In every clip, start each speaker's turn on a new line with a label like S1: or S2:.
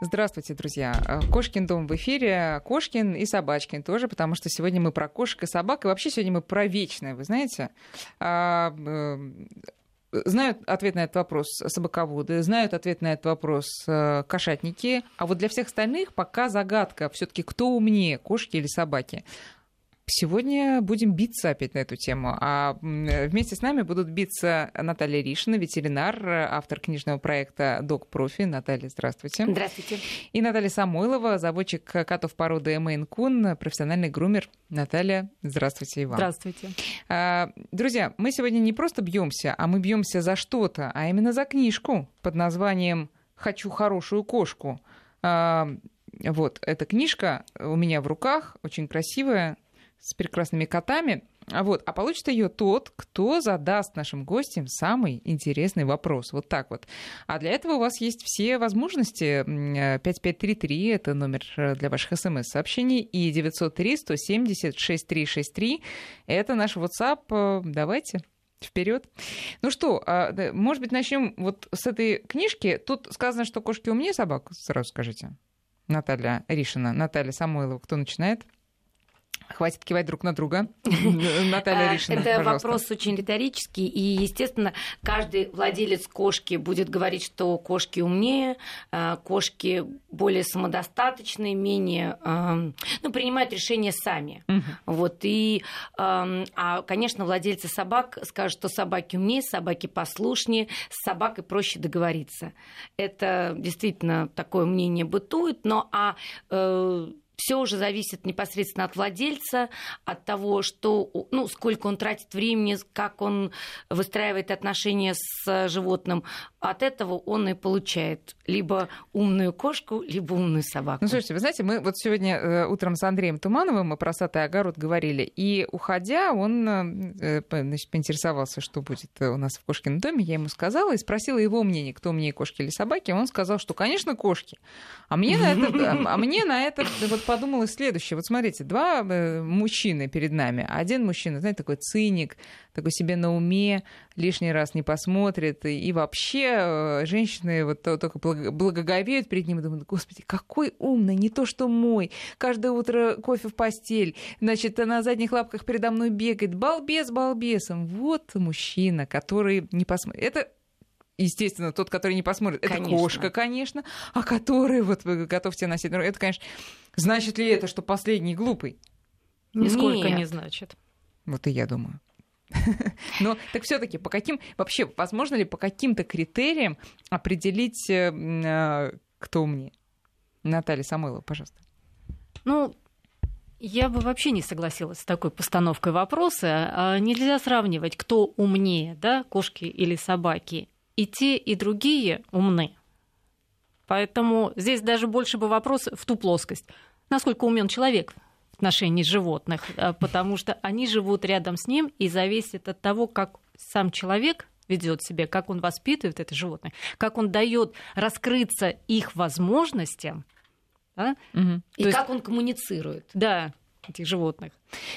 S1: Здравствуйте, друзья. Кошкин дом в эфире. Кошкин и Собачкин тоже, потому что сегодня мы про кошек и собак. И вообще сегодня мы про вечное, вы знаете. А, э, знают ответ на этот вопрос собаководы, знают ответ на этот вопрос э, кошатники. А вот для всех остальных пока загадка все-таки, кто умнее, кошки или собаки. Сегодня будем биться опять на эту тему. А вместе с нами будут биться Наталья Ришина, ветеринар, автор книжного проекта «Док Профи». Наталья, здравствуйте.
S2: Здравствуйте.
S1: И Наталья Самойлова, заводчик котов породы Мэйн Кун, профессиональный грумер. Наталья, здравствуйте и вам.
S2: Здравствуйте.
S1: А, друзья, мы сегодня не просто бьемся, а мы бьемся за что-то, а именно за книжку под названием «Хочу хорошую кошку». А, вот, эта книжка у меня в руках, очень красивая, с прекрасными котами. А Вот. А получит ее тот, кто задаст нашим гостям самый интересный вопрос. Вот так вот. А для этого у вас есть все возможности. 5533 — это номер для ваших смс-сообщений. И 903-170-6363 — это наш WhatsApp. Давайте. Вперед. Ну что, а, может быть, начнем вот с этой книжки. Тут сказано, что кошки умнее собак. Сразу скажите. Наталья Ришина, Наталья Самойлова. Кто начинает? Хватит кивать друг на друга. Наталья Ришина,
S2: Это пожалуйста. вопрос очень риторический, и, естественно, каждый владелец кошки будет говорить, что кошки умнее, а, кошки более самодостаточные, менее, ну, принимают решения сами. Угу. Вот, и, а, конечно, владельцы собак скажут, что собаки умнее, собаки послушнее, с собакой проще договориться. Это действительно такое мнение бытует, но а э, все уже зависит непосредственно от владельца, от того, что, ну, сколько он тратит времени, как он выстраивает отношения с животным. От этого он и получает либо умную кошку, либо умную собаку.
S1: Ну, слушайте, вы знаете, мы вот сегодня э, утром с Андреем Тумановым мы про сатый огород говорили, и уходя, он э, значит, поинтересовался, что будет у нас в кошкином доме. Я ему сказала и спросила его мнение, кто умнее, кошки или собаки. Он сказал, что, конечно, кошки. А мне на это, а мне на это вот подумалось следующее. Вот смотрите, два э, мужчины перед нами. Один мужчина, знаете, такой циник, такой себе на уме, лишний раз не посмотрит. И вообще э, женщины вот только благоговеют перед ним и думают, господи, какой умный, не то что мой. Каждое утро кофе в постель, значит, на задних лапках передо мной бегает. Балбес балбесом. Вот мужчина, который не посмотрит. Это естественно, тот, который не посмотрит, конечно. это кошка, конечно, а который вот готов тебе носить. Это, конечно, значит ли это, что последний глупый?
S2: Нисколько Нет. не значит.
S1: Вот и я думаю. Но так все-таки по каким вообще возможно ли по каким-то критериям определить, э, э, кто умнее? Наталья Самойлова, пожалуйста.
S2: Ну, я бы вообще не согласилась с такой постановкой вопроса. А нельзя сравнивать, кто умнее, да, кошки или собаки и те, и другие умны. Поэтому здесь даже больше бы вопрос в ту плоскость. Насколько умен человек в отношении животных, а, потому что они живут рядом с ним и зависит от того, как сам человек ведет себя, как он воспитывает это животное, как он дает раскрыться их возможностям, да? угу. и То как есть... он коммуницирует. Да, этих животных,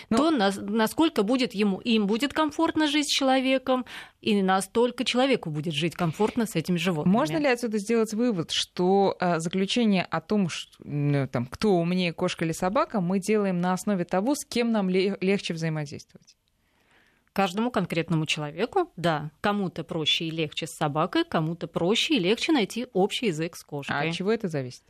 S2: Но... Ну, то нас, насколько будет ему, им будет комфортно жить с человеком, и настолько человеку будет жить комфортно с этими животными.
S1: Можно ли отсюда сделать вывод, что а, заключение о том, что, ну, там, кто умнее, кошка или собака, мы делаем на основе того, с кем нам легче взаимодействовать?
S2: Каждому конкретному человеку, да, кому-то проще и легче с собакой, кому-то проще и легче найти общий язык с кошкой.
S1: А от чего это зависит?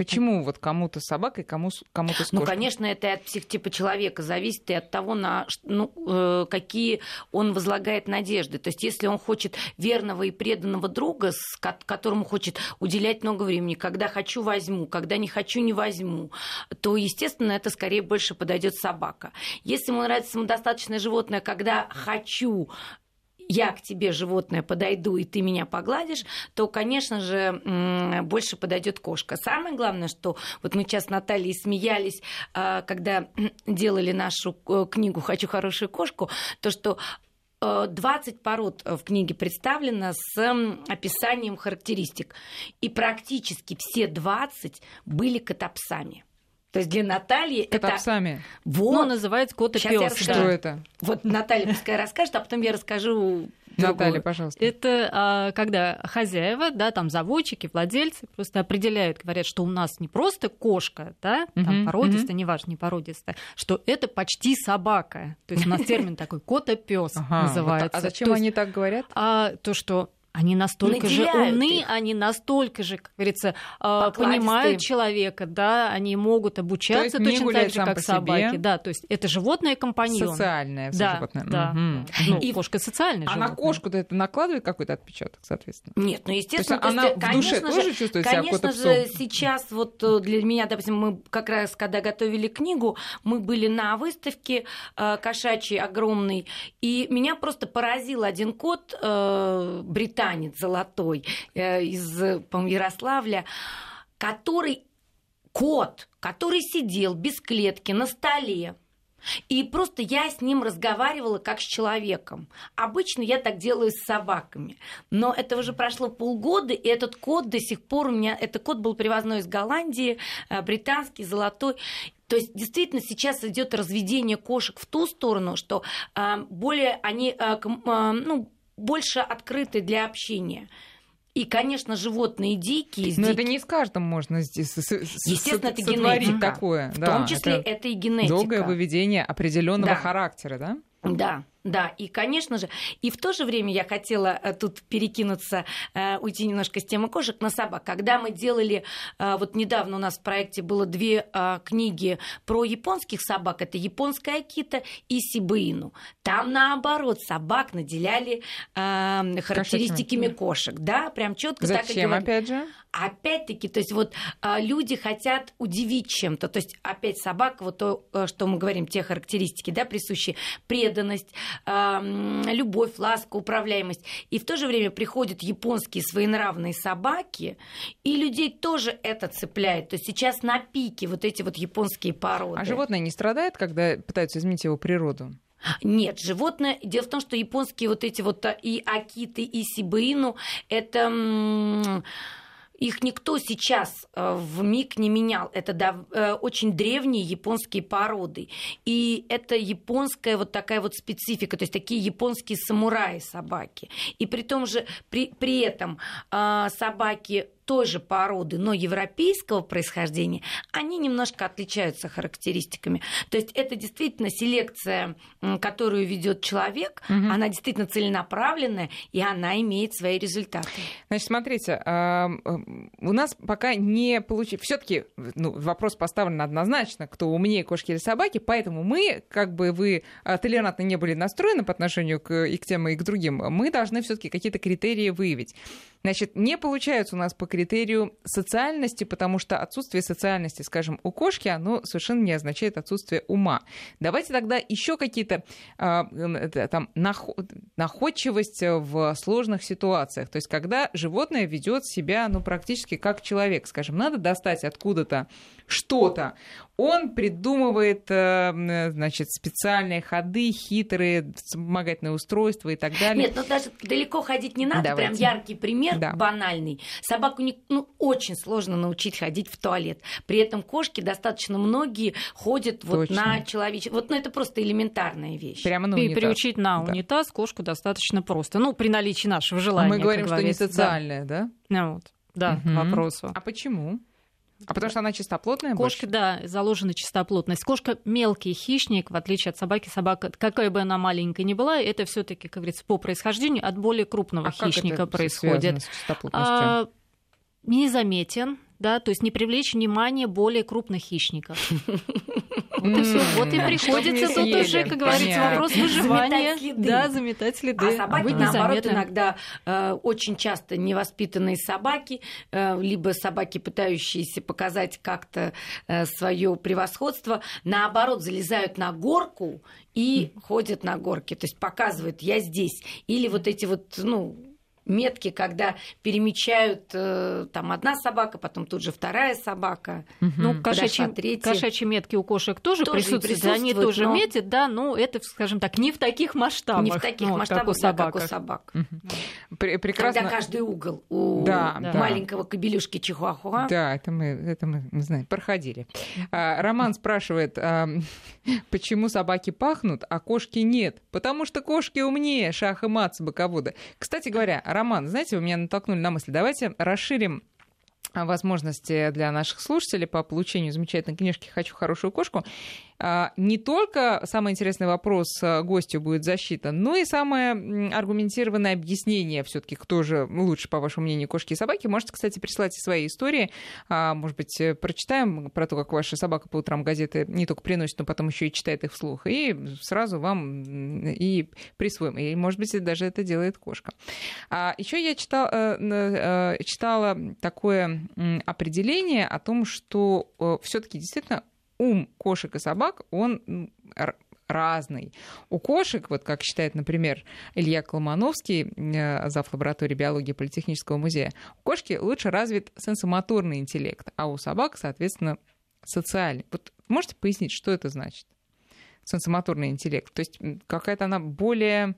S1: Почему вот кому-то с собакой, кому, кому-то с
S2: ну, кошкой? Ну, конечно, это и от психотипа человека зависит, и от того, на, ну, э, какие он возлагает надежды. То есть, если он хочет верного и преданного друга, с, которому хочет уделять много времени, когда хочу, возьму, когда не хочу, не возьму, то, естественно, это скорее больше подойдет собака. Если ему нравится самодостаточное животное, когда хочу, я к тебе, животное, подойду, и ты меня погладишь, то, конечно же, больше подойдет кошка. Самое главное, что вот мы сейчас с Натальей смеялись, а, когда делали нашу э, книгу «Хочу хорошую кошку», то, что 20 э, пород в книге представлено с описанием характеристик. И практически все 20 были котопсами. То есть для Натальи
S1: Котопсами.
S2: это... Вот. Ну, называется кот и пес.
S1: Что это?
S2: Вот Наталья пускай расскажет, а потом я расскажу
S1: Наталья, пожалуйста.
S3: Это а, когда хозяева, да, там заводчики, владельцы просто определяют, говорят, что у нас не просто кошка, да, там породистая, неважно, не породистая, что это почти собака. То есть у нас термин такой кот-пес называется.
S1: А зачем они так говорят?
S3: А то, что они настолько Наделяют же умны, их. они настолько же, как говорится, а, понимают человека, да, они могут обучаться точно так же, как собаки. Да, то есть это животное компаньон.
S1: Социальное
S3: да,
S1: животное.
S3: Да, угу. Ну, и кошка социальная
S1: А
S3: животное.
S1: на кошку это накладывает какой-то отпечаток, соответственно?
S2: Нет, ну естественно.
S1: То есть она в душе же, тоже чувствует себя
S2: Конечно же, сейчас вот э, для меня, допустим, мы как раз, когда готовили книгу, мы были на выставке э, кошачьей огромной, и меня просто поразил один кот э, британский, танец золотой э, из, по Ярославля, который кот, который сидел без клетки на столе, и просто я с ним разговаривала как с человеком. Обычно я так делаю с собаками. Но это уже прошло полгода, и этот кот до сих пор у меня... Этот кот был привозной из Голландии, э, британский, золотой. То есть действительно сейчас идет разведение кошек в ту сторону, что э, более они э, ну, больше открыты для общения. И, конечно, животные дикие.
S1: Но это не с каждым можно здесь
S2: Естественно, это генетика.
S1: такое.
S2: В да, том числе это, это и генетика.
S1: Долгое выведение определенного
S2: да.
S1: характера, да?
S2: Да, да, и, конечно же, и в то же время я хотела э, тут перекинуться, э, уйти немножко с темы кошек на собак. Когда мы делали, э, вот недавно у нас в проекте было две книги про японских собак, это японская акита и сибаину. Там, наоборот, собак наделяли характеристиками кошек, да, прям четко
S1: так и опять же?
S2: Опять-таки, то есть вот люди хотят удивить чем-то, то есть опять собака, вот то, что мы говорим, те характеристики, да, присущие, преданность, любовь, ласка, управляемость. И в то же время приходят японские своенравные собаки, и людей тоже это цепляет. То есть сейчас на пике вот эти вот японские породы.
S1: А животное не страдает, когда пытаются изменить его природу?
S2: Нет, животное. Дело в том, что японские вот эти вот и акиты, и сибаину это их никто сейчас э, в миг не менял. Это э, очень древние японские породы. И это японская вот такая вот специфика, то есть такие японские самураи собаки. И при том же, при, при этом э, собаки той же породы, но европейского происхождения, они немножко отличаются характеристиками. То есть это действительно селекция, которую ведет человек, угу. она действительно целенаправленная, и она имеет свои результаты.
S1: Значит, смотрите, у нас пока не получилось... все таки ну, вопрос поставлен однозначно, кто умнее, кошки или собаки, поэтому мы, как бы вы а, толерантно не были настроены по отношению к, и к тем, и к другим, мы должны все таки какие-то критерии выявить. Значит, не получается у нас по критерию социальности, потому что отсутствие социальности, скажем, у кошки, оно совершенно не означает отсутствие ума. Давайте тогда еще какие-то э, там находчивость в сложных ситуациях. То есть, когда животное ведет себя, ну, практически как человек, скажем, надо достать откуда-то что-то, он придумывает, э, значит, специальные ходы, хитрые вспомогательные устройства и так далее.
S2: Нет, ну даже далеко ходить не надо, Давайте. прям яркий пример, да. банальный. Собаку не, ну, очень сложно научить ходить в туалет. При этом кошки достаточно многие ходят вот на человеческий... Вот ну, это просто элементарная вещь.
S1: Прямо на
S3: унитаз. Переучить на да. унитаз кошку достаточно просто. Ну, при наличии нашего желания.
S1: А мы говорим, что не социальное, да?
S3: да? Ну, вот. Да, угу. вопросу.
S1: А почему? А потому что она чистоплотная
S3: Кошка,
S1: больше?
S3: да, заложена чистоплотность. Кошка мелкий хищник, в отличие от собаки. Собака, какая бы она маленькая ни была, это все таки как говорится, по происхождению от более крупного
S1: а
S3: хищника
S1: как это
S3: происходит.
S1: С? А,
S3: незаметен, да, то есть не привлечь внимание более крупных хищников. Вот и все. Вот и приходится тут уже, как говорится, вопрос выживания. Да, заметать следы.
S2: А собаки, наоборот, иногда э, очень часто невоспитанные собаки, э, либо собаки, пытающиеся показать как-то э, свое превосходство, наоборот, залезают на горку и ходят на горке. То есть показывают, я здесь. Или вот эти вот, ну, метки, когда перемечают э, там одна собака, потом тут же вторая собака.
S3: Угу. Ну, кошачьи, кошачьи метки у кошек тоже, тоже присутствуют, присутствуют, они тоже но... метят, да, но это, скажем так, не в таких масштабах.
S2: Не в таких ну, масштабах, как у, да, как у собак.
S1: Угу. Прекрасно.
S2: Когда каждый угол у да, маленького кобелюшки чихуахуа.
S1: Да, это мы, это мы, не знаю, проходили. А, Роман спрашивает, а, почему собаки пахнут, а кошки нет? Потому что кошки умнее, шах и мат с боковода. Кстати говоря, Роман, знаете, вы меня натолкнули на мысль. Давайте расширим возможности для наших слушателей по получению замечательной книжки «Хочу хорошую кошку». А, не только самый интересный вопрос а, гостю будет засчитан, но и самое аргументированное объяснение все-таки, кто же лучше, по вашему мнению, кошки и собаки. Можете, кстати, присылать свои истории. А, может быть, э, прочитаем про то, как ваша собака по утрам газеты не только приносит, но потом еще и читает их вслух. И сразу вам и присвоим. И, может быть, даже это делает кошка. Еще я читал, э, э, читала такое определение о том, что все-таки действительно ум кошек и собак, он разный. У кошек, вот как считает, например, Илья Колмановский, э, зав. лаборатории биологии Политехнического музея, у кошки лучше развит сенсомоторный интеллект, а у собак, соответственно, социальный. Вот можете пояснить, что это значит? Сенсомоторный интеллект. То есть какая-то она более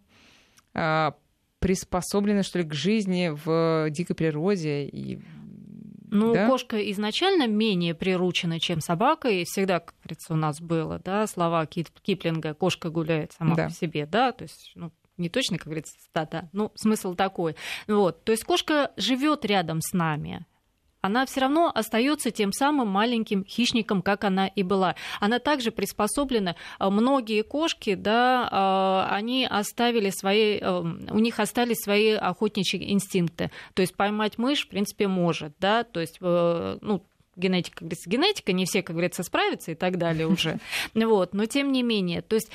S1: а, приспособлена, что ли, к жизни в дикой природе и
S3: ну,
S1: да?
S3: кошка изначально менее приручена, чем собака, и всегда, как говорится, у нас было, да, слова Киплинга «кошка гуляет сама да. по себе», да, то есть, ну, не точно, как говорится, цитата, ну, смысл такой. Вот, то есть кошка живет рядом с нами, она все равно остается тем самым маленьким хищником, как она и была. Она также приспособлена. Э, многие кошки, да, э, они оставили свои, э, у них остались свои охотничьи инстинкты. То есть поймать мышь, в принципе, может, да, то есть, ну, генетика, как говорится, генетика, не все, как говорится, справятся и так далее уже. Вот, но тем не менее, то есть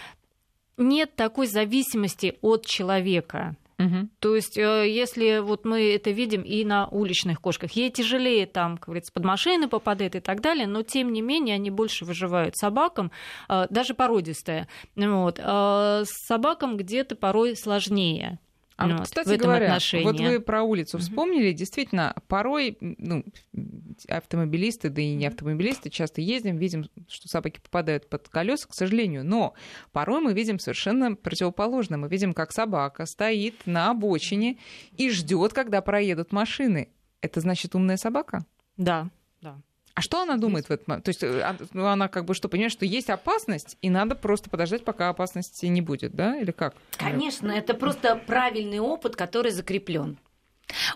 S3: нет такой зависимости от человека. Угу. То есть, э, если вот мы это видим и на уличных кошках, ей тяжелее там, как говорится, под машины попадает и так далее, но тем не менее они больше выживают собакам, э, даже породистые. Вот. Э, с собакам где-то порой сложнее.
S1: А вот, кстати говоря, отношении. вот вы про улицу вспомнили, действительно, порой ну, автомобилисты, да и не автомобилисты, часто ездим, видим, что собаки попадают под колеса, к сожалению, но порой мы видим совершенно противоположное. Мы видим, как собака стоит на обочине и ждет, когда проедут машины. Это значит умная собака?
S3: Да, да.
S1: А что она думает в этот момент? То есть э, а, ну, она как бы что, понимает, что есть опасность, и надо просто подождать, пока опасности не будет, да? Или как?
S2: Конечно, это просто правильный опыт, который закреплен.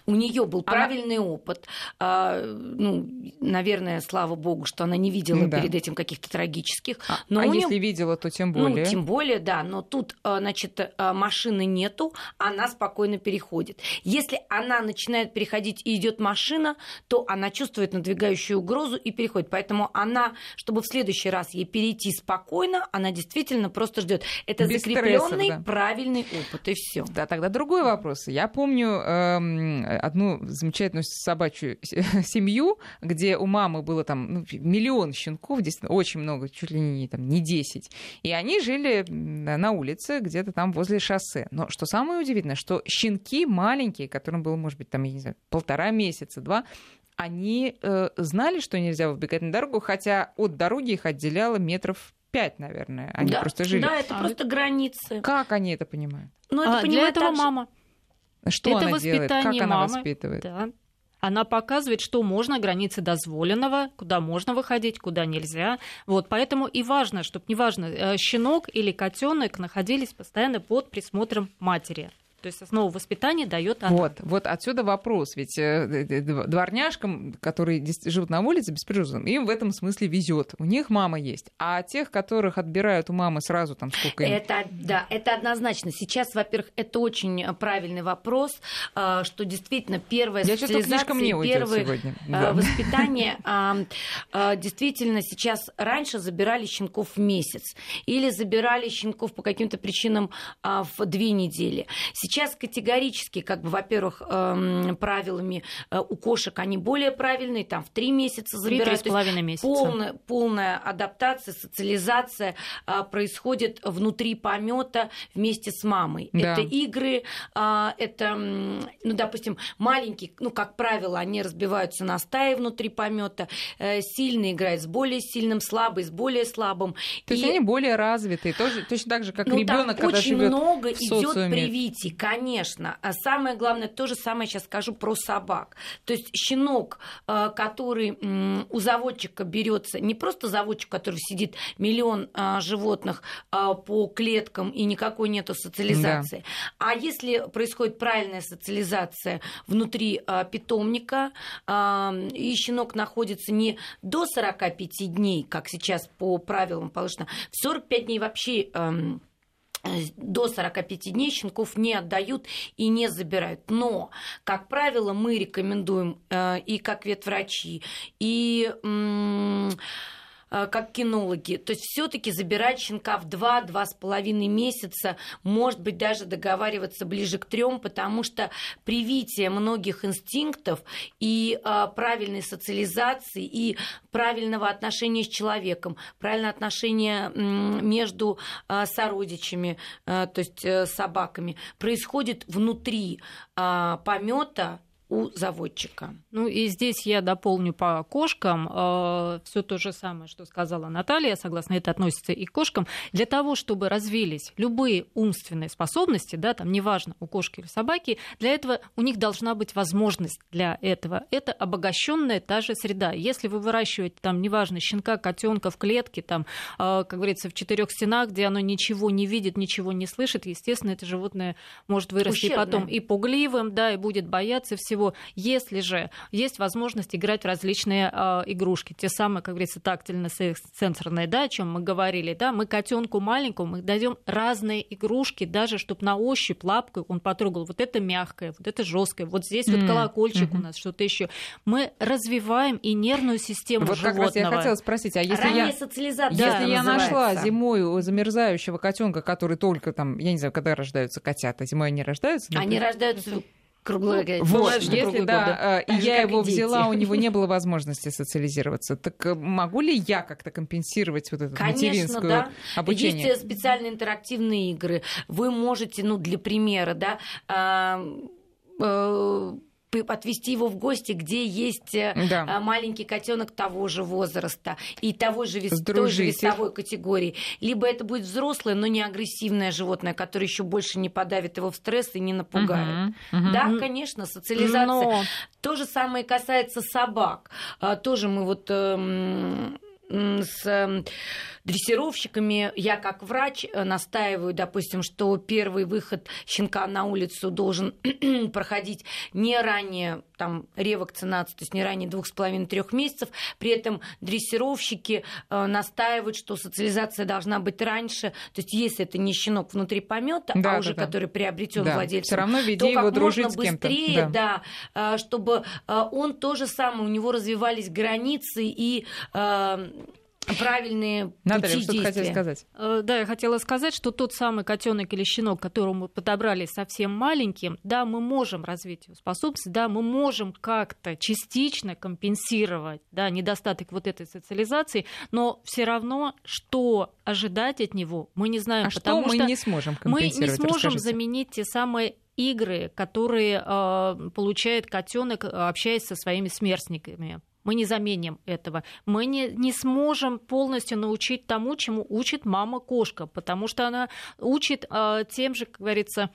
S2: У нее был она... правильный опыт. А, ну, наверное, слава богу, что она не видела да. перед этим каких-то трагических.
S1: А, но а если нее... видела, то тем ну, более.
S2: Ну, тем более, да. Но тут, а, значит, а, машины нету, она спокойно переходит. Если она начинает переходить и идет машина, то она чувствует надвигающую угрозу и переходит. Поэтому она, чтобы в следующий раз ей перейти спокойно, она действительно просто ждет. Это закрепленный да. правильный опыт и все.
S1: Да, тогда другой вопрос. Я помню. Эм одну замечательную собачью семью, где у мамы было там ну, миллион щенков, действительно, очень много, чуть ли не, там, не 10. И они жили на улице, где-то там возле шоссе. Но что самое удивительное, что щенки маленькие, которым было, может быть, там, я не знаю, полтора месяца, два, они э, знали, что нельзя выбегать на дорогу, хотя от дороги их отделяло метров пять, наверное. Они да, просто жили.
S2: Да, это а, просто границы.
S1: Как они это понимают?
S3: Ну, это а, понимает для этого также... мама.
S1: Что это она делает? Как мамы, она воспитывает?
S3: Да. Она показывает, что можно, границы дозволенного, куда можно выходить, куда нельзя. Вот, поэтому и важно, чтобы неважно, э, щенок или котенок находились постоянно под присмотром матери. То есть основу воспитания дает она.
S1: Вот, вот отсюда вопрос. Ведь э, дворняжкам, которые живут на улице беспризорным, им в этом смысле везет. У них мама есть. А тех, которых отбирают у мамы сразу там сколько им...
S2: Это, да, это однозначно. Сейчас, во-первых, это очень э, правильный вопрос, э, что действительно первое
S1: Я социализация, мне первое сегодня. Да.
S2: воспитание действительно сейчас раньше забирали щенков в месяц или забирали щенков по каким-то причинам в две недели. Сейчас категорически, как бы, во-первых, эм, правилами э, у кошек они более правильные, там в три месяца забирают.
S3: Три половиной месяца.
S2: Полная, полная адаптация, социализация э, происходит внутри помета вместе с мамой. Да. Это игры, это, ну, допустим, маленькие, ну, как правило, они разбиваются на стаи внутри помета, сильный играет с более сильным, слабый с более слабым.
S1: То есть они более развитые, тоже, точно так же, как ну, ребенок, когда
S2: очень
S1: живет
S2: много
S1: в
S2: идет привитий, конечно. А самое главное, то же самое сейчас скажу про собак. То есть щенок, э, который у заводчика берется, не просто заводчик, который сидит миллион э, животных э, по клеткам и никакой нету социализации, да. а если происходит правильная социализация внутри питомника, и щенок находится не до 45 дней, как сейчас по правилам положено, в 45 дней вообще эм, до 45 дней щенков не отдают и не забирают. Но, как правило, мы рекомендуем э, и как ветврачи, и как кинологи. То есть все-таки забирать щенка в 2-2,5 месяца, может быть, даже договариваться ближе к трем, потому что привитие многих инстинктов и а, правильной социализации, и правильного отношения с человеком, правильное отношение между а, сородичами, то есть собаками, происходит внутри помета у заводчика.
S3: Ну и здесь я дополню по кошкам э, все то же самое, что сказала Наталья, согласно это относится и к кошкам. Для того, чтобы развились любые умственные способности, да, там неважно, у кошки или собаки, для этого у них должна быть возможность для этого. Это обогащенная та же среда. Если вы выращиваете там, неважно, щенка, котенка в клетке, там, э, как говорится, в четырех стенах, где оно ничего не видит, ничего не слышит, естественно, это животное может вырасти Ущербное. потом и пугливым, да, и будет бояться всего всего. Если же есть возможность играть в различные э, игрушки, те самые, как говорится, тактильно-сенсорные, да, о чем мы говорили, да, мы котенку маленькому мы дадим разные игрушки, даже чтобы на ощупь лапкой он потрогал, вот это мягкое, вот это жесткое, вот здесь mm-hmm. вот колокольчик mm-hmm. у нас, что-то еще. Мы развиваем и нервную систему вот животного.
S1: как раз я хотела спросить, а если
S2: Ранняя
S1: я,
S2: социализация
S1: да, если я нашла зимой у замерзающего котенка, который только там, я не знаю, когда рождаются котята, зимой они рождаются?
S2: Например? Они рождаются
S3: Круглый
S1: вот, если да, и я его взяла, у него не было возможности социализироваться. Так э, могу ли я как-то компенсировать вот это Конечно, материнское да. обучение?
S2: Есть специальные интерактивные игры. Вы можете, ну, для примера, да, э, отвести его в гости, где есть э, да. А, маленький котенок того же возраста и того же вес... той же весовой категории. Либо это будет взрослое, но не агрессивное животное, которое еще больше не подавит его в стресс и не напугает. Угу, угу. Да, конечно, социализация. Но... То же самое касается собак. А, тоже мы вот эм, с эм, дрессировщиками. Я как врач э, настаиваю, допустим, что первый выход щенка на улицу должен проходить не ранее там, ревакцинации, то есть не ранее двух с половиной трех месяцев. При этом дрессировщики э, настаивают, что социализация должна быть раньше. То есть если это не щенок внутри помета,
S1: да,
S2: а
S1: да,
S2: уже
S1: да.
S2: который приобретен да. владельцем,
S1: Все равно веди
S2: то
S1: его
S2: как можно быстрее, да. да, чтобы э, он то же самое, у него развивались границы и правильные
S1: Наталья,
S2: пути
S1: что ты хотела сказать?
S3: Э, да, я хотела сказать, что тот самый котенок или щенок, которого мы подобрали совсем маленьким, да, мы можем развить его способности, да, мы можем как-то частично компенсировать да, недостаток вот этой социализации, но все равно, что ожидать от него, мы не знаем,
S1: а
S3: потому
S1: что
S3: мы
S1: не сможем компенсировать?
S3: Мы не сможем
S1: Расскажите.
S3: заменить те самые игры, которые э, получает котенок, общаясь со своими сверстниками. Мы не заменим этого. Мы не, не сможем полностью научить тому, чему учит мама-кошка, потому что она учит э, тем же, как говорится,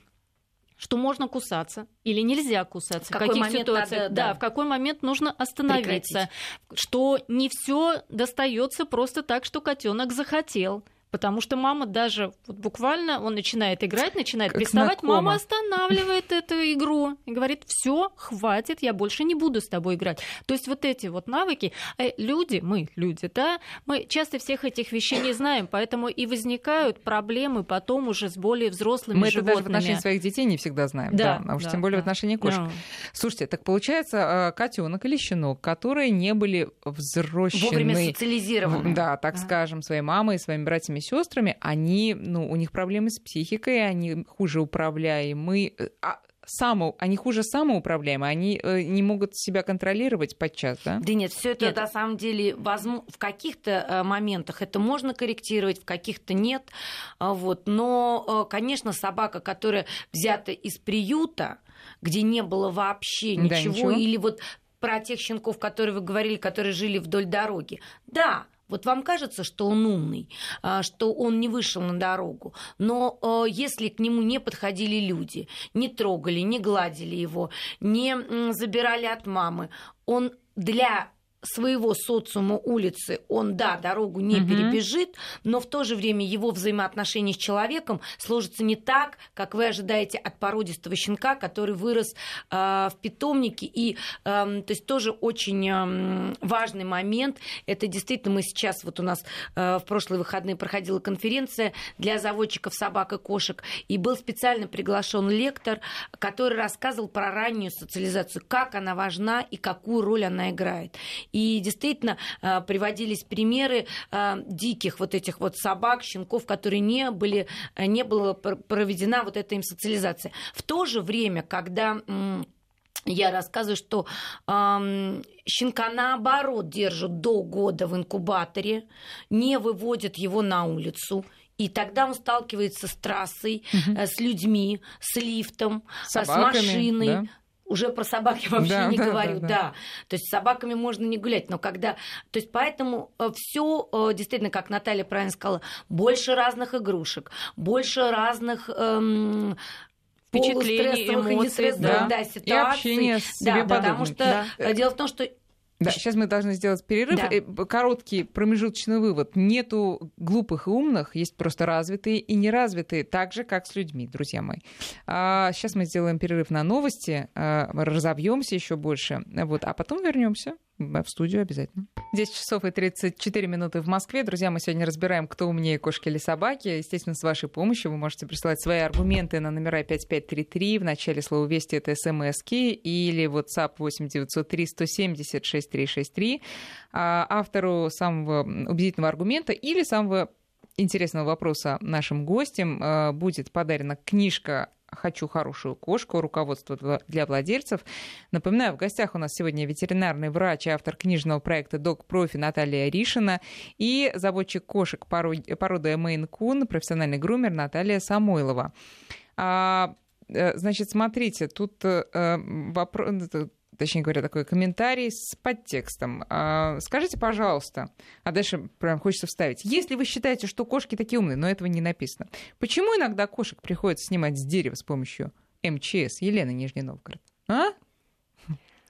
S3: что можно кусаться или нельзя кусаться, в, в каких ситуациях, надо, да, да, в какой момент нужно остановиться, Прекратить. что не все достается просто так, что котенок захотел. Потому что мама даже вот буквально он начинает играть, начинает как приставать, знакомо. мама останавливает эту игру и говорит: все, хватит, я больше не буду с тобой играть. То есть вот эти вот навыки, э, люди, мы люди, да, мы часто всех этих вещей не знаем, поэтому и возникают проблемы потом уже с более взрослыми
S1: мы
S3: животными.
S1: Мы это даже в отношении своих детей не всегда знаем, да, да а уж да, тем более да. в отношении кошек. Да. Слушайте, так получается э, котенок или щенок, которые не были взрослены,
S2: вовремя социализированы,
S1: да, так да. скажем, своей мамой, своими братьями братьями, сестрами, они, ну, у них проблемы с психикой, они хуже управляемы. А само, они хуже самоуправляемы, они э, не могут себя контролировать подчас, да?
S2: Да нет, все это нет. на самом деле возможно, в каких-то э, моментах это можно корректировать, в каких-то нет. А, вот. Но, э, конечно, собака, которая взята из приюта, где не было вообще ничего, да, ничего. или вот про тех щенков, которые вы говорили, которые жили вдоль дороги. Да, вот вам кажется, что он умный, а, что он не вышел на дорогу, но а, если к нему не подходили люди, не трогали, не гладили его, не забирали от мамы, он для своего социума улицы он, да, дорогу не угу. перебежит, но в то же время его взаимоотношения с человеком сложатся не так, как вы ожидаете от породистого щенка, который вырос э, в питомнике. И, э, то есть тоже очень э, важный момент. Это действительно мы сейчас, вот у нас э, в прошлые выходные проходила конференция для заводчиков собак и кошек, и был специально приглашен лектор, который рассказывал про раннюю социализацию, как она важна и какую роль она играет. И действительно э, приводились примеры э, диких вот этих вот собак, щенков, которые не были, э, не была проведена вот эта им социализация. В то же время, когда я рассказываю, что э, щенка наоборот держат до года в инкубаторе, не выводят его на улицу. И тогда он сталкивается с трассой, угу. с людьми, с лифтом, Собаками, с машиной. Да? Уже про собак я вообще да, не да, говорю, да, да. да. То есть с собаками можно не гулять, но когда... То есть поэтому э, все э, действительно, как Наталья правильно сказала, больше разных игрушек, больше разных... Эм,
S3: впечатлений, эмоций,
S2: да. да, ситуаций. И
S1: общение с себе
S2: да, потому что да. Э, дело в том, что
S1: да, сейчас мы должны сделать перерыв. Да. Короткий промежуточный вывод. Нету глупых и умных, есть просто развитые и неразвитые, так же, как с людьми, друзья мои. А, сейчас мы сделаем перерыв на новости, а, разобьемся еще больше, вот, а потом вернемся в студию обязательно. 10 часов и 34 минуты в Москве. Друзья, мы сегодня разбираем, кто умнее, кошки или собаки. Естественно, с вашей помощью вы можете присылать свои аргументы на номера 5533. В начале слова «Вести» — это смс или WhatsApp 8903 170 6363. Автору самого убедительного аргумента или самого интересного вопроса нашим гостям а, будет подарена книжка «Хочу хорошую кошку. Руководство для владельцев». Напоминаю, в гостях у нас сегодня ветеринарный врач и автор книжного проекта «Док Профи» Наталья Ришина и заводчик кошек породы Мейн Кун, профессиональный грумер Наталья Самойлова. А, э, значит, смотрите, тут э, вопрос, точнее говоря, такой комментарий с подтекстом. А, скажите, пожалуйста, а дальше прям хочется вставить. Если вы считаете, что кошки такие умные, но этого не написано, почему иногда кошек приходится снимать с дерева с помощью МЧС? Елена Нижний Новгород. А?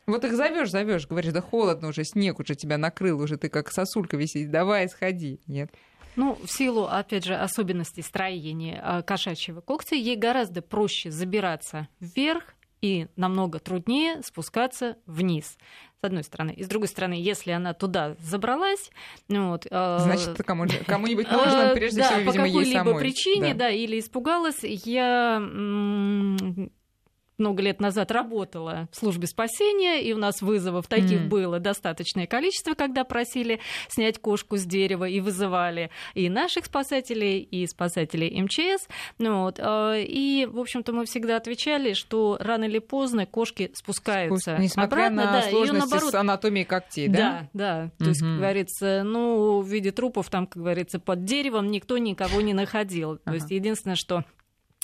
S1: Вот их зовешь, зовешь, говоришь, да холодно уже, снег уже тебя накрыл, уже ты как сосулька висит, давай сходи. Нет.
S3: Ну, в силу, опять же, особенностей строения а, кошачьего когтя, ей гораздо проще забираться вверх и намного труднее спускаться вниз с одной стороны. И с другой стороны, если она туда забралась, ну вот,
S1: э, значит, кому, кому-нибудь нужно, прежде всего, видимо,
S3: по какой-либо причине, да. да, или испугалась, я много лет назад работала в службе спасения, и у нас вызовов таких mm. было достаточное количество, когда просили снять кошку с дерева и вызывали и наших спасателей, и спасателей МЧС. Ну, вот. Э, и, в общем-то, мы всегда отвечали, что рано или поздно кошки спускаются
S1: Спуск... Несмотря
S3: обратно.
S1: на
S3: да,
S1: сложности наоборот... с анатомией когтей, да?
S3: Да, да. То mm-hmm. есть, как говорится, ну, в виде трупов там, как говорится, под деревом никто никого не находил. То есть, единственное, что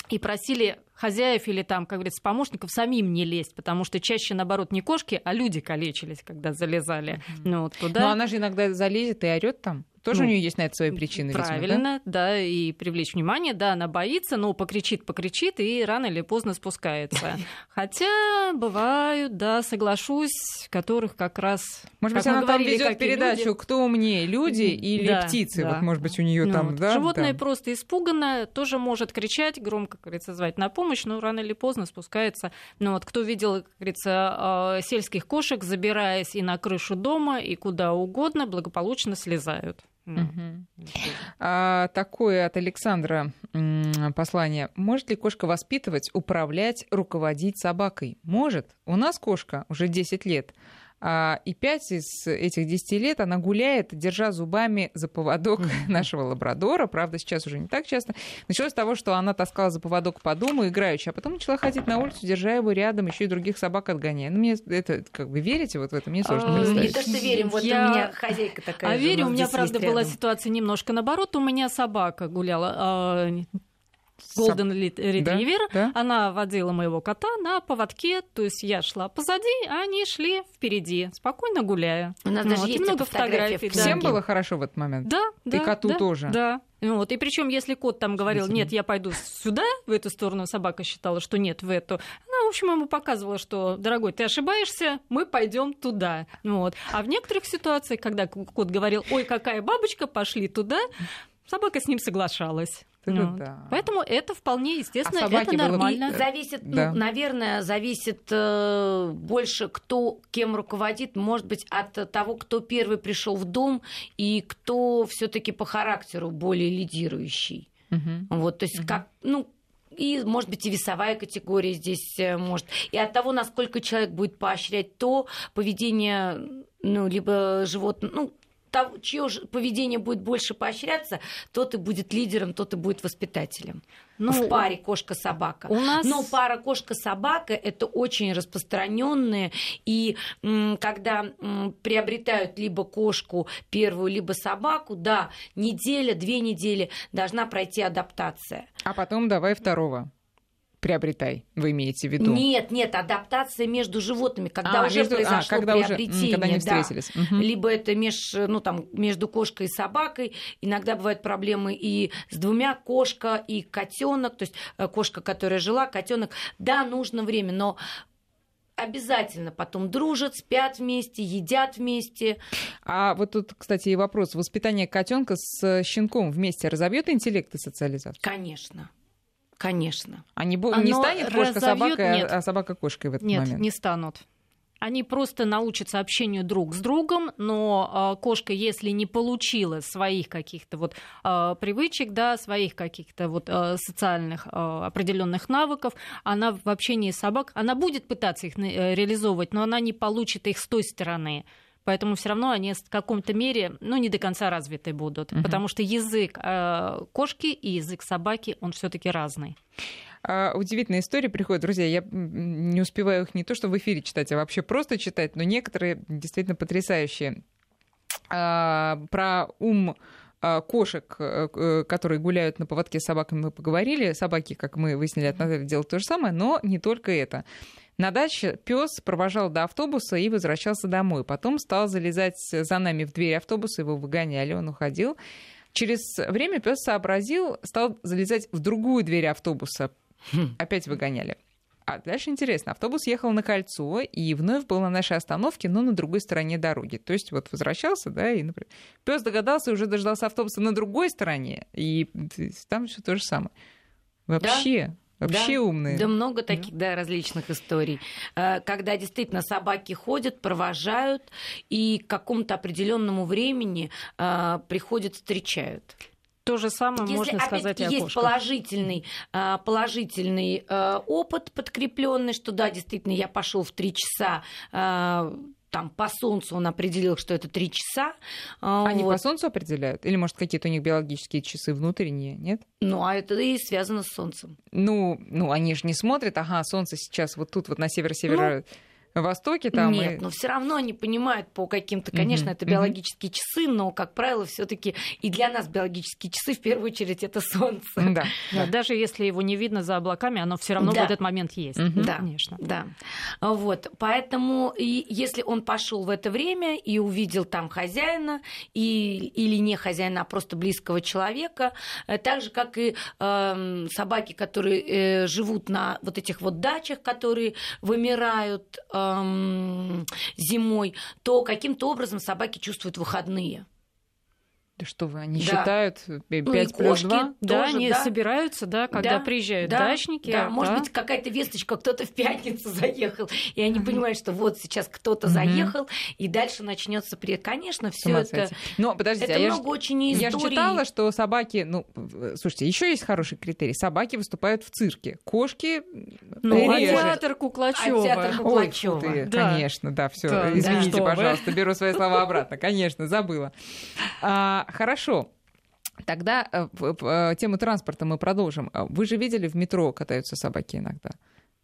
S3: и просили хозяев или там, как говорится, помощников самим не лезть, потому что чаще, наоборот, не кошки, а люди калечились, когда залезали mm-hmm. ну, вот туда.
S1: Но она же иногда залезет и орет там. Тоже ну, у нее есть на это свои причины.
S3: Правильно,
S1: видимо,
S3: да? да, и привлечь внимание, да, она боится, но покричит, покричит и рано или поздно спускается. Хотя бывают, да, соглашусь, которых как раз.
S1: Может быть, она там ведет передачу, кто умнее, люди или да, птицы? Да. Вот, может быть, у нее ну, там, вот. да.
S3: Животное да. просто испугано, тоже может кричать, громко, как говорится, звать на помощь, но рано или поздно спускается. Ну вот кто видел, как говорится, а, сельских кошек, забираясь и на крышу дома, и куда угодно, благополучно слезают.
S1: Угу. А, такое от Александра послание. Может ли кошка воспитывать, управлять, руководить собакой? Может. У нас кошка уже 10 лет. А, и пять из этих десяти лет она гуляет, держа зубами за поводок нашего лабрадора. Правда, сейчас уже не так часто. Началось с того, что она таскала за поводок по дому играючи, а потом начала ходить на улицу, держа его рядом, еще и других собак отгоняя. Ну, мне это, как вы верите вот в это? Мне сложно
S2: А,
S1: представить.
S2: Не то, что верим, вот
S3: Я-
S2: у меня хозяйка такая.
S3: А верю, у меня, правда, была ситуация немножко наоборот. У меня собака гуляла, Golden Retriever.
S1: Да?
S3: Она водила моего кота на поводке, то есть я шла позади, а они шли впереди, спокойно гуляя.
S2: У нас
S3: Вот,
S2: даже
S3: и
S2: есть
S3: много
S2: фотография
S3: фотографий.
S2: в
S3: да.
S1: Всем было хорошо в этот момент?
S3: Да, да.
S1: коту
S3: да,
S1: тоже?
S3: Да. Вот. И причем, если кот там говорил, нет, я пойду сюда, в эту сторону, собака считала, что нет, в эту. Она, в общем, ему показывала, что, дорогой, ты ошибаешься, мы пойдем туда. Вот. А в некоторых ситуациях, когда кот говорил, ой, какая бабочка, пошли туда, собака с ним соглашалась. Вот.
S1: да.
S3: Поэтому это вполне естественно,
S1: А
S3: это
S1: было-
S3: нормально.
S2: И зависит,
S1: Да.
S2: ну, наверное, зависит э, больше, кто кем руководит, может быть, от того, кто первый пришел в дом и кто все-таки по характеру более лидирующий.
S1: Мгм.
S2: Вот, то есть как, ну, и, может быть, и весовая категория здесь э, может. И от того, насколько человек будет поощрять то поведение, ну, либо животное, ну, того, чье же поведение будет больше поощряться, тот и будет лидером, тот и будет воспитателем.
S3: Ну,
S2: в паре кошка-собака.
S3: у нас-
S2: Но пара кошка-собака это очень распространенные. И м, когда м, приобретают либо кошку первую, либо собаку, да, неделя, две недели должна пройти адаптация.
S1: А потом давай второго. Приобретай, вы имеете в виду.
S2: Нет, нет, адаптация между животными, когда
S1: А,
S2: уже
S1: между- а,
S2: произошло
S1: когда уже, м,
S2: приобретение,
S1: когда они
S2: да.
S1: встретились. Мгм.
S2: Либо это меж, ну, там, между кошкой и собакой. Иногда бывают проблемы и с двумя кошка и котенок, то есть э, кошка, которая жила, котенок. Да, нужно время, но обязательно потом дружат, спят вместе, едят вместе.
S1: А вот тут, кстати, и вопрос. Воспитание котенка с щенком вместе разобьет интеллект и социализацию?
S2: Конечно. Конечно.
S1: А не, бо- не
S3: Оно
S1: станет кошка
S3: разовьёт?
S1: собакой, а-
S3: Нет.
S1: а собака кошкой в этот
S3: Нет,
S1: момент?
S3: не станут. Они просто научатся общению друг с другом, но а, кошка, если не получила своих каких-то вот а, привычек, да, своих каких-то вот социальных определенных навыков, она в общении с собак, она будет пытаться их э, реализовывать, но она не получит их с той стороны. Поэтому все равно они в каком-то мере, ну, не до конца развиты будут.
S1: Мгм.
S3: Потому что язык э, кошки и язык собаки, он все-таки разный.
S1: А, удивительные истории приходят, друзья. Я не успеваю их не то что в эфире читать, а вообще просто читать, но некоторые действительно потрясающие. А, про ум а, кошек, э, э, которые гуляют на поводке с собаками, мы поговорили. Собаки, как мы выяснили от Натальи, делают то же самое, но не только это. На даче пес провожал до автобуса и возвращался домой. Потом стал залезать за нами в дверь автобуса, его выгоняли, он уходил. Через время пес сообразил, стал залезать в другую дверь автобуса. Опять выгоняли. А дальше интересно. Автобус ехал на кольцо и вновь был на нашей остановке, но на другой стороне дороги. То есть вот возвращался, да, и, например, пес догадался и уже дождался автобуса на другой стороне, и там все то же самое. Вообще, вообще
S2: Да,
S1: умные.
S2: Да, много таких, да, различных историй. Э, Когда действительно собаки ходят, провожают, и к какому-то определенному времени э, приходят, встречают.
S3: То же самое
S2: Если
S3: можно сказать и о
S2: есть
S3: кошках.
S2: положительный, э, положительный опыт подкрепленный, что да, действительно, я пошел в три часа. Э, Там по солнцу он определил, что это три часа. э,
S1: Они
S2: вот.
S1: по солнцу определяют? Или, может, какие-то у них биологические часы внутренние, нет?
S2: Ну, а это и связано с солнцем.
S1: Ну, ну, они же не смотрят, ага, солнце сейчас вот тут, вот на северо-северо востоке там.
S2: Нет,
S1: и-
S2: но все равно они понимают по каким-то, конечно,
S1: Мгм,
S2: это биологические часы, но, как правило, все-таки и для нас биологические часы в первую очередь это солнце.
S1: Да.
S3: Да, даже если его не видно за облаками, оно все равно
S2: Да.
S3: в этот момент есть.
S1: Мгм.
S2: Да.
S3: Конечно.
S2: Да. Вот. Поэтому и если он пошел в это время и увидел там хозяина, и, или не хозяина, а просто близкого человека, э, так же, как и эм, собаки, которые э, живут на вот этих вот дачах, которые вымирают эм, зимой, то каким-то образом собаки чувствуют выходные.
S1: Да что вы, они да. считают 5
S2: ну, плюс кошки 2?
S3: Да, они да. собираются, да, когда да, приезжают да, дачники.
S2: Да, да. может быть, какая-то весточка, кто-то в пятницу заехал, и они понимают, что вот сейчас кто-то заехал, и дальше начнется при... Конечно, все это...
S1: Но подождите,
S2: это
S1: а
S2: много
S1: я очень
S2: историй.
S1: Я читала, что собаки, ну, слушайте, еще есть хороший критерий. Собаки выступают в цирке, кошки
S3: ну, а театр Куклачева. А театр
S1: Куклачева. Ой, ты, да. конечно, да, все. Да, Извините, да, пожалуйста, беру свои слова обратно. Конечно, забыла. А, хорошо. Тогда э, э, тему транспорта мы продолжим. Вы же видели, в метро катаются собаки иногда.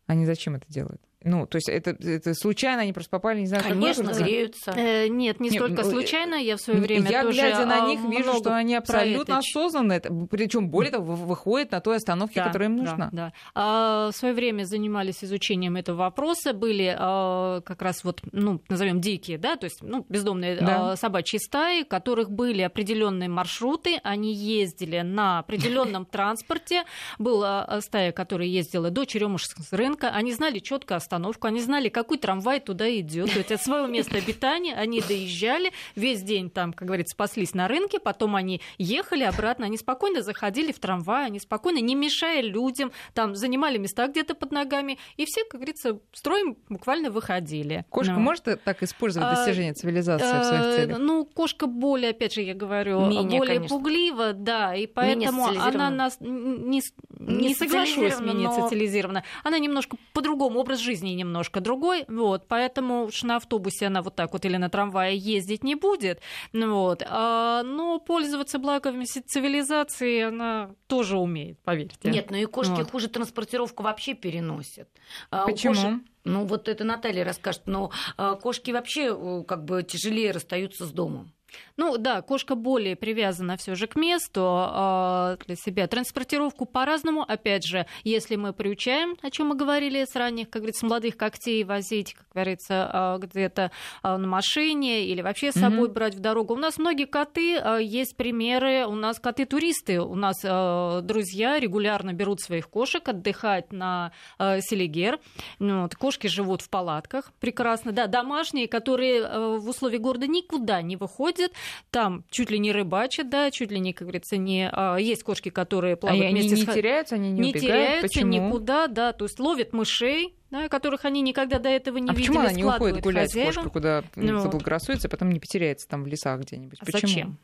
S1: Они зачем это делают? Ну, то есть это, это случайно они просто попали, не знаю,
S2: Конечно, какой греются.
S3: Э, нет, не столько нет, ну, случайно. Я в свое время я, тоже
S1: глядя на них, вижу, что они абсолютно осознанно. Причем более того, выходят на той остановке,
S3: да,
S1: которая им нужна.
S3: Да, да. А, в свое время занимались изучением этого вопроса. Были а, как раз вот, ну, назовем дикие, да, то есть ну, бездомные да. а, собачьи стаи, у которых были определенные маршруты. Они ездили на определенном транспорте. Была стая, которая ездила до Черемушского рынка. Они знали четко остановку, они знали, какой трамвай туда идет. То есть от своего места обитания они доезжали, весь день там, как говорится, спаслись на рынке, потом они ехали обратно, они спокойно заходили в трамвай, они спокойно, не мешая людям, там занимали места где-то под ногами, и все, как говорится, строем буквально выходили.
S1: Кошка ну. может так использовать а, достижение цивилизации в своих э, целях?
S3: Ну, кошка более, опять же, я говорю, менее, более конечно. пуглива, да, и поэтому она нас не, не, не соглашусь менее но... социализирована. Она немножко по-другому образ жизни немножко другой, вот, поэтому уж на автобусе она вот так вот или на трамвае ездить не будет, вот, а, но пользоваться благами цивилизации она тоже умеет, поверьте.
S2: Нет, ну и кошки вот. хуже транспортировку вообще переносят.
S1: А, Почему? Кошек...
S2: Ну, вот это Наталья расскажет, но а, кошки вообще э, как бы тяжелее расстаются с домом.
S3: Ну да, кошка более привязана все же к месту э, для себя. Транспортировку по-разному. Опять же, если мы приучаем, о чем мы говорили с ранних, как говорится, молодых когтей возить, как говорится, э, где-то э, на машине или вообще с собой mm-hmm. брать в дорогу. У нас многие коты, э, есть примеры, у нас коты-туристы, у нас э, друзья регулярно берут своих кошек отдыхать на э, Селигер. Ну, вот, кошки живут в палатках прекрасно. Да, домашние, которые э, в условиях города никуда не выходят ходят, там чуть ли не рыбачат, да, чуть ли не, как говорится, не... А, есть кошки, которые плавают
S1: а
S3: вместе
S1: они
S3: с...
S1: не теряются, они не,
S3: не
S1: убегают?
S3: теряются
S1: Почему?
S3: никуда, да, то есть ловят мышей, да, которых они никогда до этого не
S1: а
S3: видели.
S1: почему она не уходит гулять,
S3: хозяевам?
S1: кошка, куда ну, заблагорассудится, а потом не потеряется там в лесах где-нибудь? Почему?
S3: Зачем?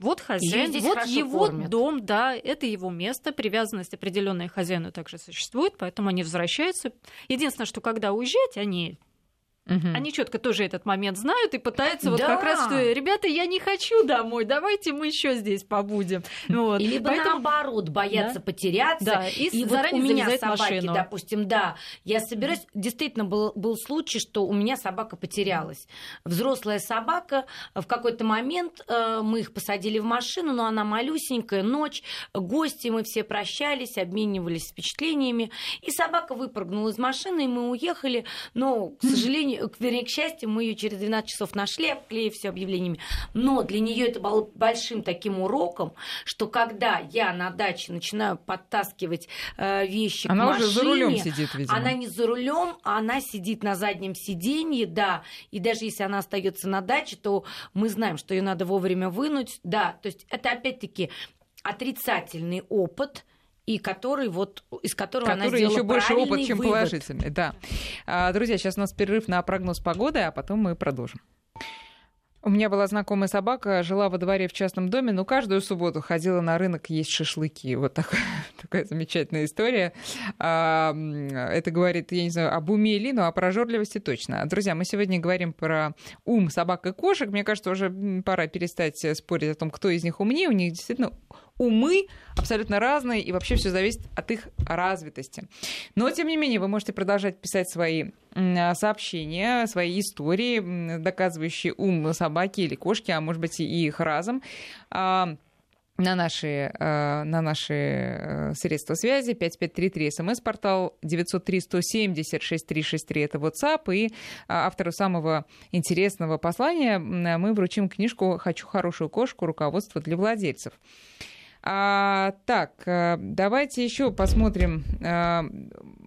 S3: Вот хозяин, вот его кормят. дом, да, это его место, привязанность определенная хозяину также существует, поэтому они возвращаются. Единственное, что когда уезжать, они Угу. Они четко тоже этот момент знают и пытаются да. вот как раз, что ребята, я не хочу домой, давайте мы еще здесь побудем.
S2: Вот. И либо Поэтому... наоборот боятся да. потеряться. Да. И, и вот у меня собаки, машину. допустим, да, я собираюсь. Действительно был был случай, что у меня собака потерялась. Взрослая собака в какой-то момент э, мы их посадили в машину, но она малюсенькая, ночь, гости, мы все прощались, обменивались впечатлениями, и собака выпрыгнула из машины, и мы уехали, но, к сожалению вернее, к счастью, мы ее через 12 часов нашли, обклеив все объявлениями. Но для нее это было большим таким уроком, что когда я на даче начинаю подтаскивать э, вещи
S1: она
S2: к машине,
S1: уже за рулем сидит, видимо.
S2: Она не за рулем, а она сидит на заднем сиденье, да. И даже если она остается на даче, то мы знаем, что ее надо вовремя вынуть, да. То есть это опять-таки отрицательный опыт, и который вот из которого
S1: который
S2: она
S1: еще больше опыт, чем
S2: вывод.
S1: положительный. Да. А, друзья, сейчас у нас перерыв на прогноз погоды, а потом мы продолжим. У меня была знакомая собака, жила во дворе в частном доме, но каждую субботу ходила на рынок есть шашлыки. Вот такая, такая замечательная история. А, это говорит, я не знаю, об уме Ли, но о прожорливости точно. Друзья, мы сегодня говорим про ум собак и кошек. Мне кажется, уже пора перестать спорить о том, кто из них умнее. У них действительно умы абсолютно разные, и вообще все зависит от их развитости. Но, тем не менее, вы можете продолжать писать свои сообщения, свои истории, доказывающие ум собаки или кошки, а может быть и их разом а, на наши, на наши э, средства связи 5533 смс-портал 903-170-6363 это WhatsApp и а, автору самого интересного послания мы вручим книжку «Хочу хорошую кошку. Руководство для владельцев». А, так, э, давайте еще посмотрим. А,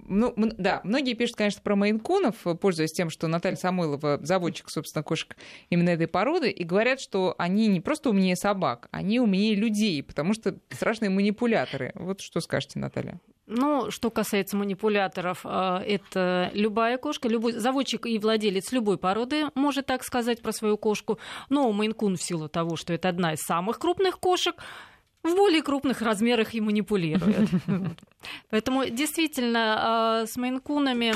S1: ну, да, многие пишут, конечно, про мейнкунов, пользуясь тем, что Наталья Самойлова заводчик, собственно, кошек именно этой породы, и говорят, что они не просто умнее собак, они умнее людей, потому что страшные манипуляторы. Вот что скажете, Наталья?
S3: Ну, что касается манипуляторов, э, это любая кошка, любой заводчик и владелец любой породы может так сказать про свою кошку. Но Мейнкун в силу того, что это одна из самых крупных кошек, в более крупных размерах и манипулирует. Поэтому действительно э, с мейнкунами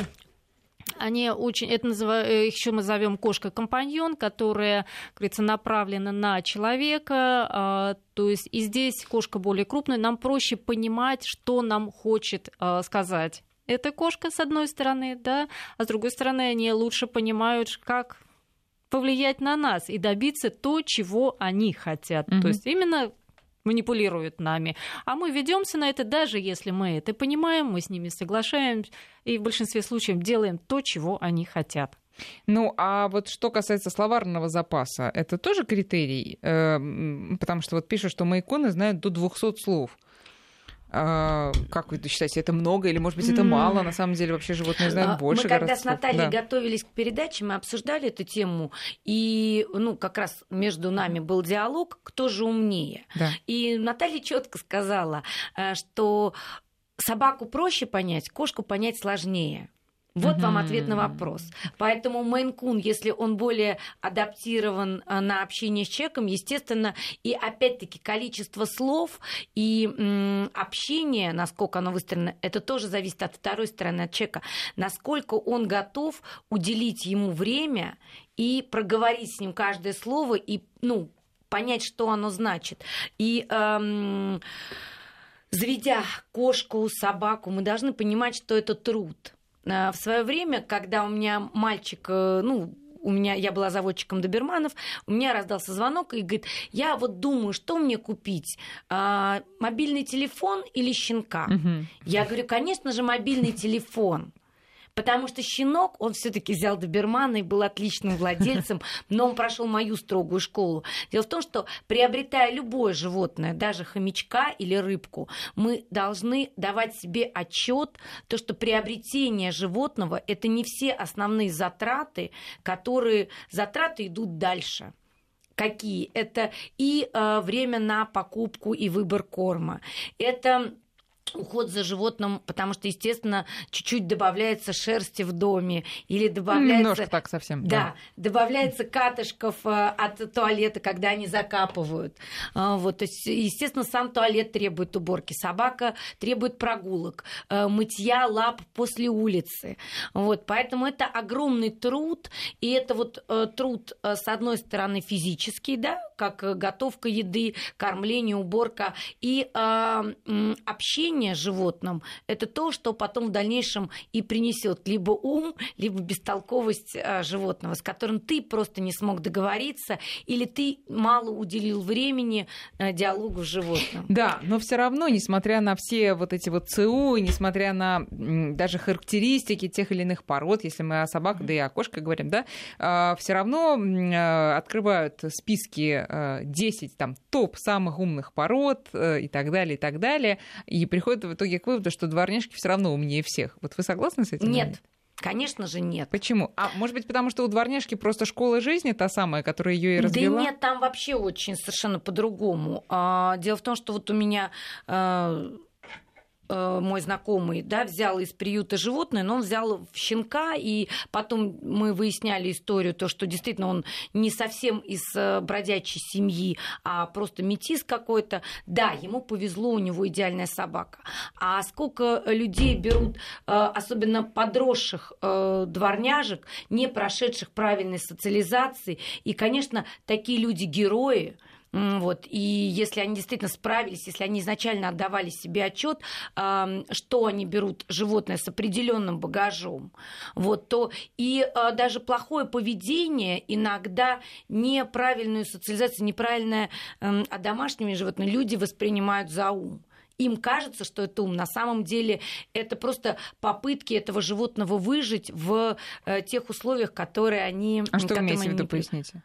S3: они очень, это называю, э, еще мы зовем кошка-компаньон, которая, говорится, направлена на человека. А, то есть и здесь кошка более крупная, нам проще понимать, что нам хочет а, сказать эта кошка, с одной стороны, да, а с другой стороны, они лучше понимают, как повлиять на нас и добиться то, чего они хотят. Mm-hmm. То есть именно манипулируют нами. А мы ведемся на это, даже если мы это понимаем, мы с ними соглашаемся и в большинстве случаев делаем то, чего они хотят.
S1: Ну, а вот что касается словарного запаса, это тоже критерий? Э, потому что вот пишут, что майконы знают до 200 слов. А, как вы считаете, это много или, может быть, это мало? На самом деле вообще животные знают а, больше.
S2: Мы когда с Натальей да. готовились к передаче, мы обсуждали эту тему, и ну, как раз между нами был диалог, кто же умнее. Да. И Наталья четко сказала, э, что собаку проще понять, кошку понять сложнее. Вот mm-hmm. вам ответ на вопрос. Поэтому Мейн-кун, если он более адаптирован э, на общение с человеком, естественно, и опять-таки количество слов и м, общение, насколько оно выстроено, это тоже зависит от второй стороны, от человека. Насколько он готов уделить ему время и проговорить с ним каждое слово и, ну, понять, что оно значит. И... Эм, заведя кошку, собаку, мы должны понимать, что это труд в свое время, когда у меня мальчик, э, ну, у меня, я была заводчиком доберманов, у меня раздался звонок и говорит, я вот думаю, что мне купить, а, мобильный телефон или щенка? Угу. Я говорю, конечно же, мобильный телефон. Потому что щенок, он все-таки взял добермана и был отличным владельцем, но он прошел мою строгую школу. Дело в том, что приобретая любое животное, даже хомячка или рыбку, мы должны давать себе отчет, то, что приобретение животного это не все основные затраты, которые затраты идут дальше какие? Это и э, время на покупку и выбор корма. Это уход за животным, потому что, естественно, чуть-чуть добавляется шерсти в доме или добавляется...
S1: Немножко так совсем.
S2: Да, да. добавляется катышков э, от туалета, когда они закапывают. А, вот, то есть, естественно, сам туалет требует уборки, собака требует прогулок, э, мытья лап после улицы. Вот, поэтому это огромный труд, и это вот э, труд, с одной стороны, физический, да, как готовка еды, кормление, уборка, и э, общение общение с животным – это то, что потом в дальнейшем и принесет либо ум, либо бестолковость а, животного, с которым ты просто не смог договориться, или ты мало уделил времени а, диалогу с животным.
S1: Да, но все равно, несмотря на все вот эти вот ЦУ, несмотря на даже характеристики тех или иных пород, если мы о собаках, да и о кошках говорим, да, а, все равно открывают списки 10 там топ самых умных пород э, и так далее, и так далее, и приходят приходит в итоге к выводу, что дворняжки все равно умнее всех. Вот вы согласны с этим?
S2: Нет. Конечно же, нет.
S1: Почему? А может быть, потому что у дворняжки просто школа жизни та самая, которая ее и развела?
S2: Да нет, там вообще очень совершенно по-другому. А, дело в том, что вот у меня а, Э, мой знакомый, да, взял из приюта животное, но он взял щенка, и потом мы выясняли историю, то, что действительно он не совсем из э, бродячей семьи, а просто метис какой-то. Да, ему повезло, у него идеальная собака. А сколько людей берут, э, особенно подросших дворняжек, не прошедших правильной социализации, и, конечно, такие люди герои, вот. И если они действительно справились, если они изначально отдавали себе отчет, что они берут животное с определенным багажом, вот, то и а, даже плохое поведение иногда неправильную социализацию, неправильное а домашними животными люди воспринимают за ум им кажется, что это ум. На самом деле это просто попытки этого животного выжить в э, тех условиях, которые они...
S1: А что вы имеете в виду, поясните?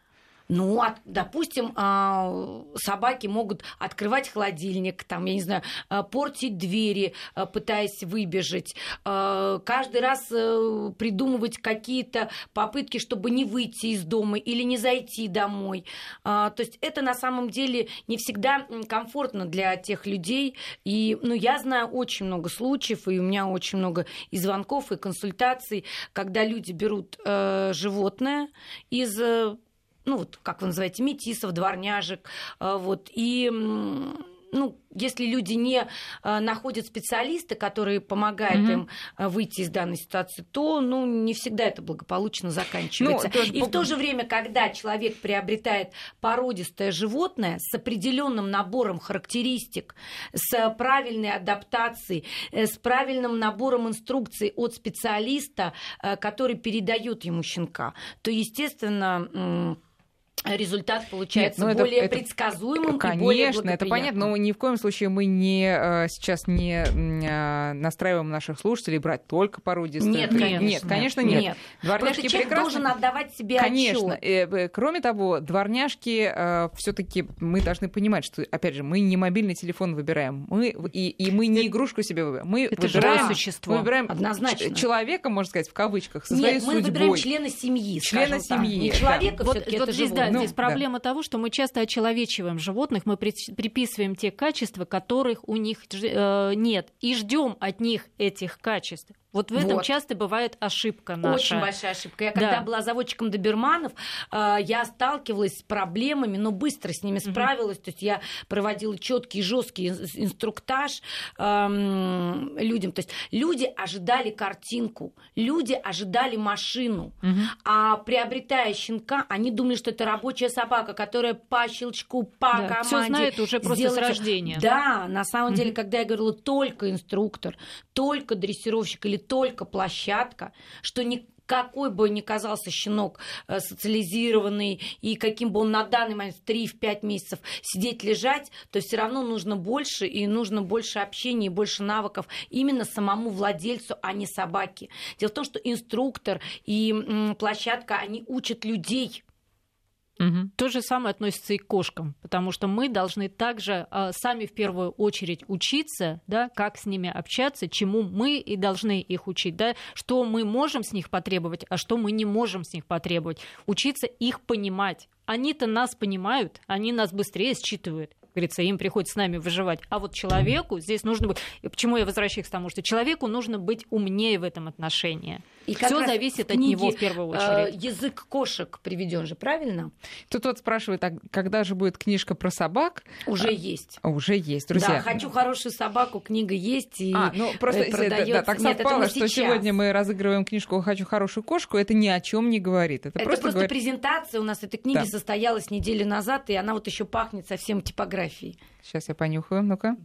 S2: Ну, от, допустим, а, собаки могут открывать холодильник, там, я не знаю, а, портить двери, а, пытаясь выбежать, каждый раз э, придумывать какие-то попытки, чтобы не выйти из дома или не зайти домой. То есть это на самом деле не всегда комфортно для тех людей. И ну, я знаю очень много случаев, и у меня очень много и звонков, и консультаций, когда люди берут э, животное из э, ну, вот, как вы называете, метисов, дворняжек, э, вот, и ну, если люди не э, находят специалиста, который помогает mm-hmm. им э, выйти из данной ситуации, то ну, не всегда это благополучно заканчивается. Ну. И в то же время, когда человек приобретает породистое животное с определенным набором характеристик, с правильной адаптацией, с правильным набором инструкций от специалиста, который передает ему щенка, то, естественно, результат получается Нет, ну более это, предсказуемым
S1: конечно,
S2: и более
S1: это понятно, но ни в коем случае мы не э, сейчас не э, настраиваем наших слушателей брать только породистые.
S2: Нет, конечно,
S1: нет, конечно, нет. нет.
S2: Дворняжки прекрасно... должен отдавать себе
S1: Конечно.
S2: Отчет.
S1: Э, кроме того, дворняжки все-таки мы должны понимать, что, опять же, мы не мобильный телефон выбираем, мы и, и мы не игрушку себе выбираем, мы
S2: это
S1: выбираем
S2: существо.
S1: Мы выбираем
S2: Однозначно.
S1: человека, можно сказать, в кавычках, со
S2: нет,
S1: своей
S2: мы
S1: судьбой.
S2: выбираем члена семьи,
S1: члена семьи,
S2: не человека,
S3: вот,
S2: вот
S3: это
S2: здесь,
S3: да,
S1: ну,
S3: здесь проблема да. того, что мы часто очеловечиваем животных, мы приписываем те качества, которых у них э, нет, и ждем от них этих качеств. Вот в этом вот. часто бывает ошибка наша.
S2: Очень большая ошибка. Я да. когда была заводчиком доберманов, э, я сталкивалась с проблемами, но быстро с ними справилась. Угу. То есть я проводила четкий, жесткий инструктаж э, людям. То есть люди ожидали картинку, люди ожидали машину, угу. а приобретая щенка, они думали, что это рабочая собака, которая по щелчку, по да, команде.
S3: Все знает уже просто сделает... с рождения.
S2: Да, на самом угу. деле, когда я говорила только инструктор, только дрессировщик или только площадка, что ни какой бы ни казался щенок э, социализированный и каким бы он на данный момент в 3-5 месяцев сидеть, лежать, то все равно нужно больше и нужно больше общения и больше навыков именно самому владельцу, а не собаке. Дело в том, что инструктор и площадка, они учат людей
S3: Угу. То же самое относится и к кошкам, потому что мы должны также э, сами в первую очередь учиться, да, как с ними общаться, чему мы и должны их учить, да, что мы можем с них потребовать, а что мы не можем с них потребовать. Учиться их понимать. Они-то нас понимают, они нас быстрее считывают говорится, им приходится с нами выживать. А вот человеку здесь нужно быть... Почему я возвращаюсь к тому, что человеку нужно быть умнее в этом отношении. И все зависит от него в первую э, очередь.
S2: Язык кошек приведен же, правильно?
S1: Тут вот спрашивают, а когда же будет книжка про собак?
S2: Уже а, есть.
S1: Уже есть, друзья.
S2: Да, хочу хорошую собаку, книга есть. И
S1: а, ну просто да, да, так Нет, совпало, что сегодня мы разыгрываем книжку «Хочу хорошую кошку», это ни о чем не говорит.
S2: Это, это просто, просто говорит... презентация у нас этой книги да. состоялась неделю назад, и она вот еще пахнет совсем типографией.
S1: Сейчас я понюхаю, ну-ка.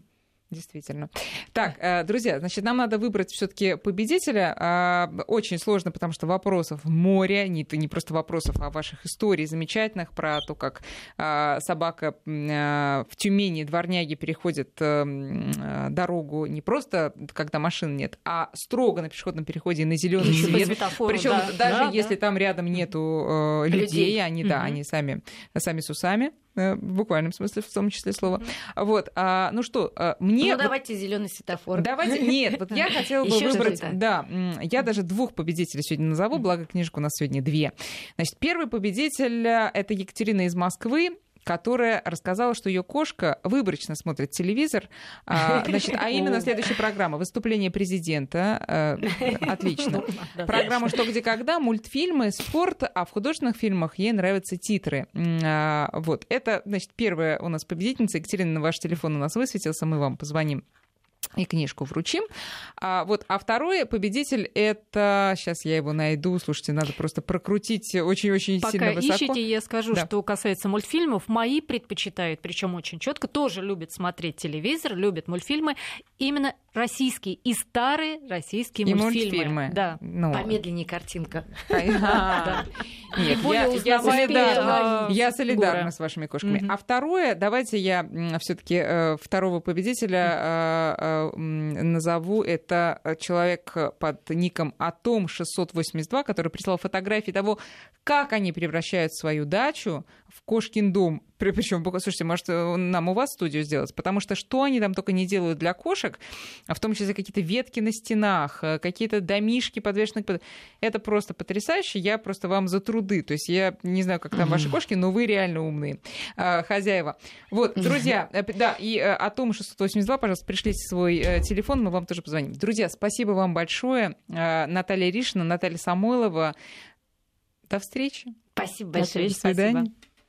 S1: Действительно. Так, э, друзья, значит, нам надо выбрать все-таки победителя. А, очень сложно, потому что вопросов море, не, не просто вопросов, а ваших историй замечательных про то, как а, собака а, в Тюмени дворняги переходит э, дорогу не просто, когда машин нет, а строго на пешеходном переходе на зеленый свет. Причем да. даже да, если да. там рядом нету э, людей, людей. они, угу. да, они сами, сами с усами. Э, в буквальном смысле, в том числе слова. Mm-hmm. Вот, а, ну что, а, мне...
S2: Ну, давайте зеленый светофор.
S1: Давайте, нет, вот я хотела бы выбрать... Да, я даже двух победителей сегодня назову, благо книжку у нас сегодня две. Значит, первый победитель э, — это Екатерина из Москвы которая рассказала, что ее кошка выборочно смотрит телевизор. А, значит, а именно следующая программа «Выступление президента». Э, отлично. Программа «Что, где, когда», мультфильмы, спорт, а в художественных фильмах ей нравятся титры. А, вот, это, значит, первая у нас победительница. Екатерина, ваш телефон у нас высветился, мы вам позвоним и книжку вручим. А, вот, а второй победитель это... Сейчас я его найду. Слушайте, надо просто прокрутить очень-очень сильно высоко.
S3: Пока ищете, я скажу, да. что касается мультфильмов. Мои предпочитают, причем очень четко, тоже любят смотреть телевизор, любят мультфильмы. Именно российские и старые российские и мультфильмы. мультфильмы.
S2: Да. Ну. Помедленнее картинка.
S1: Нет, я солидарна с вашими кошками. А второе, давайте я все таки э, второго победителя э, э, назову. Это человек под ником Атом682, который прислал фотографии того, как они превращают свою дачу в кошкин дом. Причем, слушайте, может, нам у вас студию сделать? Потому что что они там только не делают для кошек, а в том числе какие-то ветки на стенах, э, какие-то домишки подвешенные. Это просто потрясающе. Я просто вам за труды. То есть я не знаю, как там ваши кошки, но вы реально умные э, хозяева. Вот, друзья, э, да, и о том 682, пожалуйста, пришлите свой телефон, мы вам тоже позвоним. Друзья, спасибо вам большое. Наталья Ришина, Наталья Самойлова. До встречи.
S2: Спасибо большое.
S1: До свидания.
S2: Спасибо.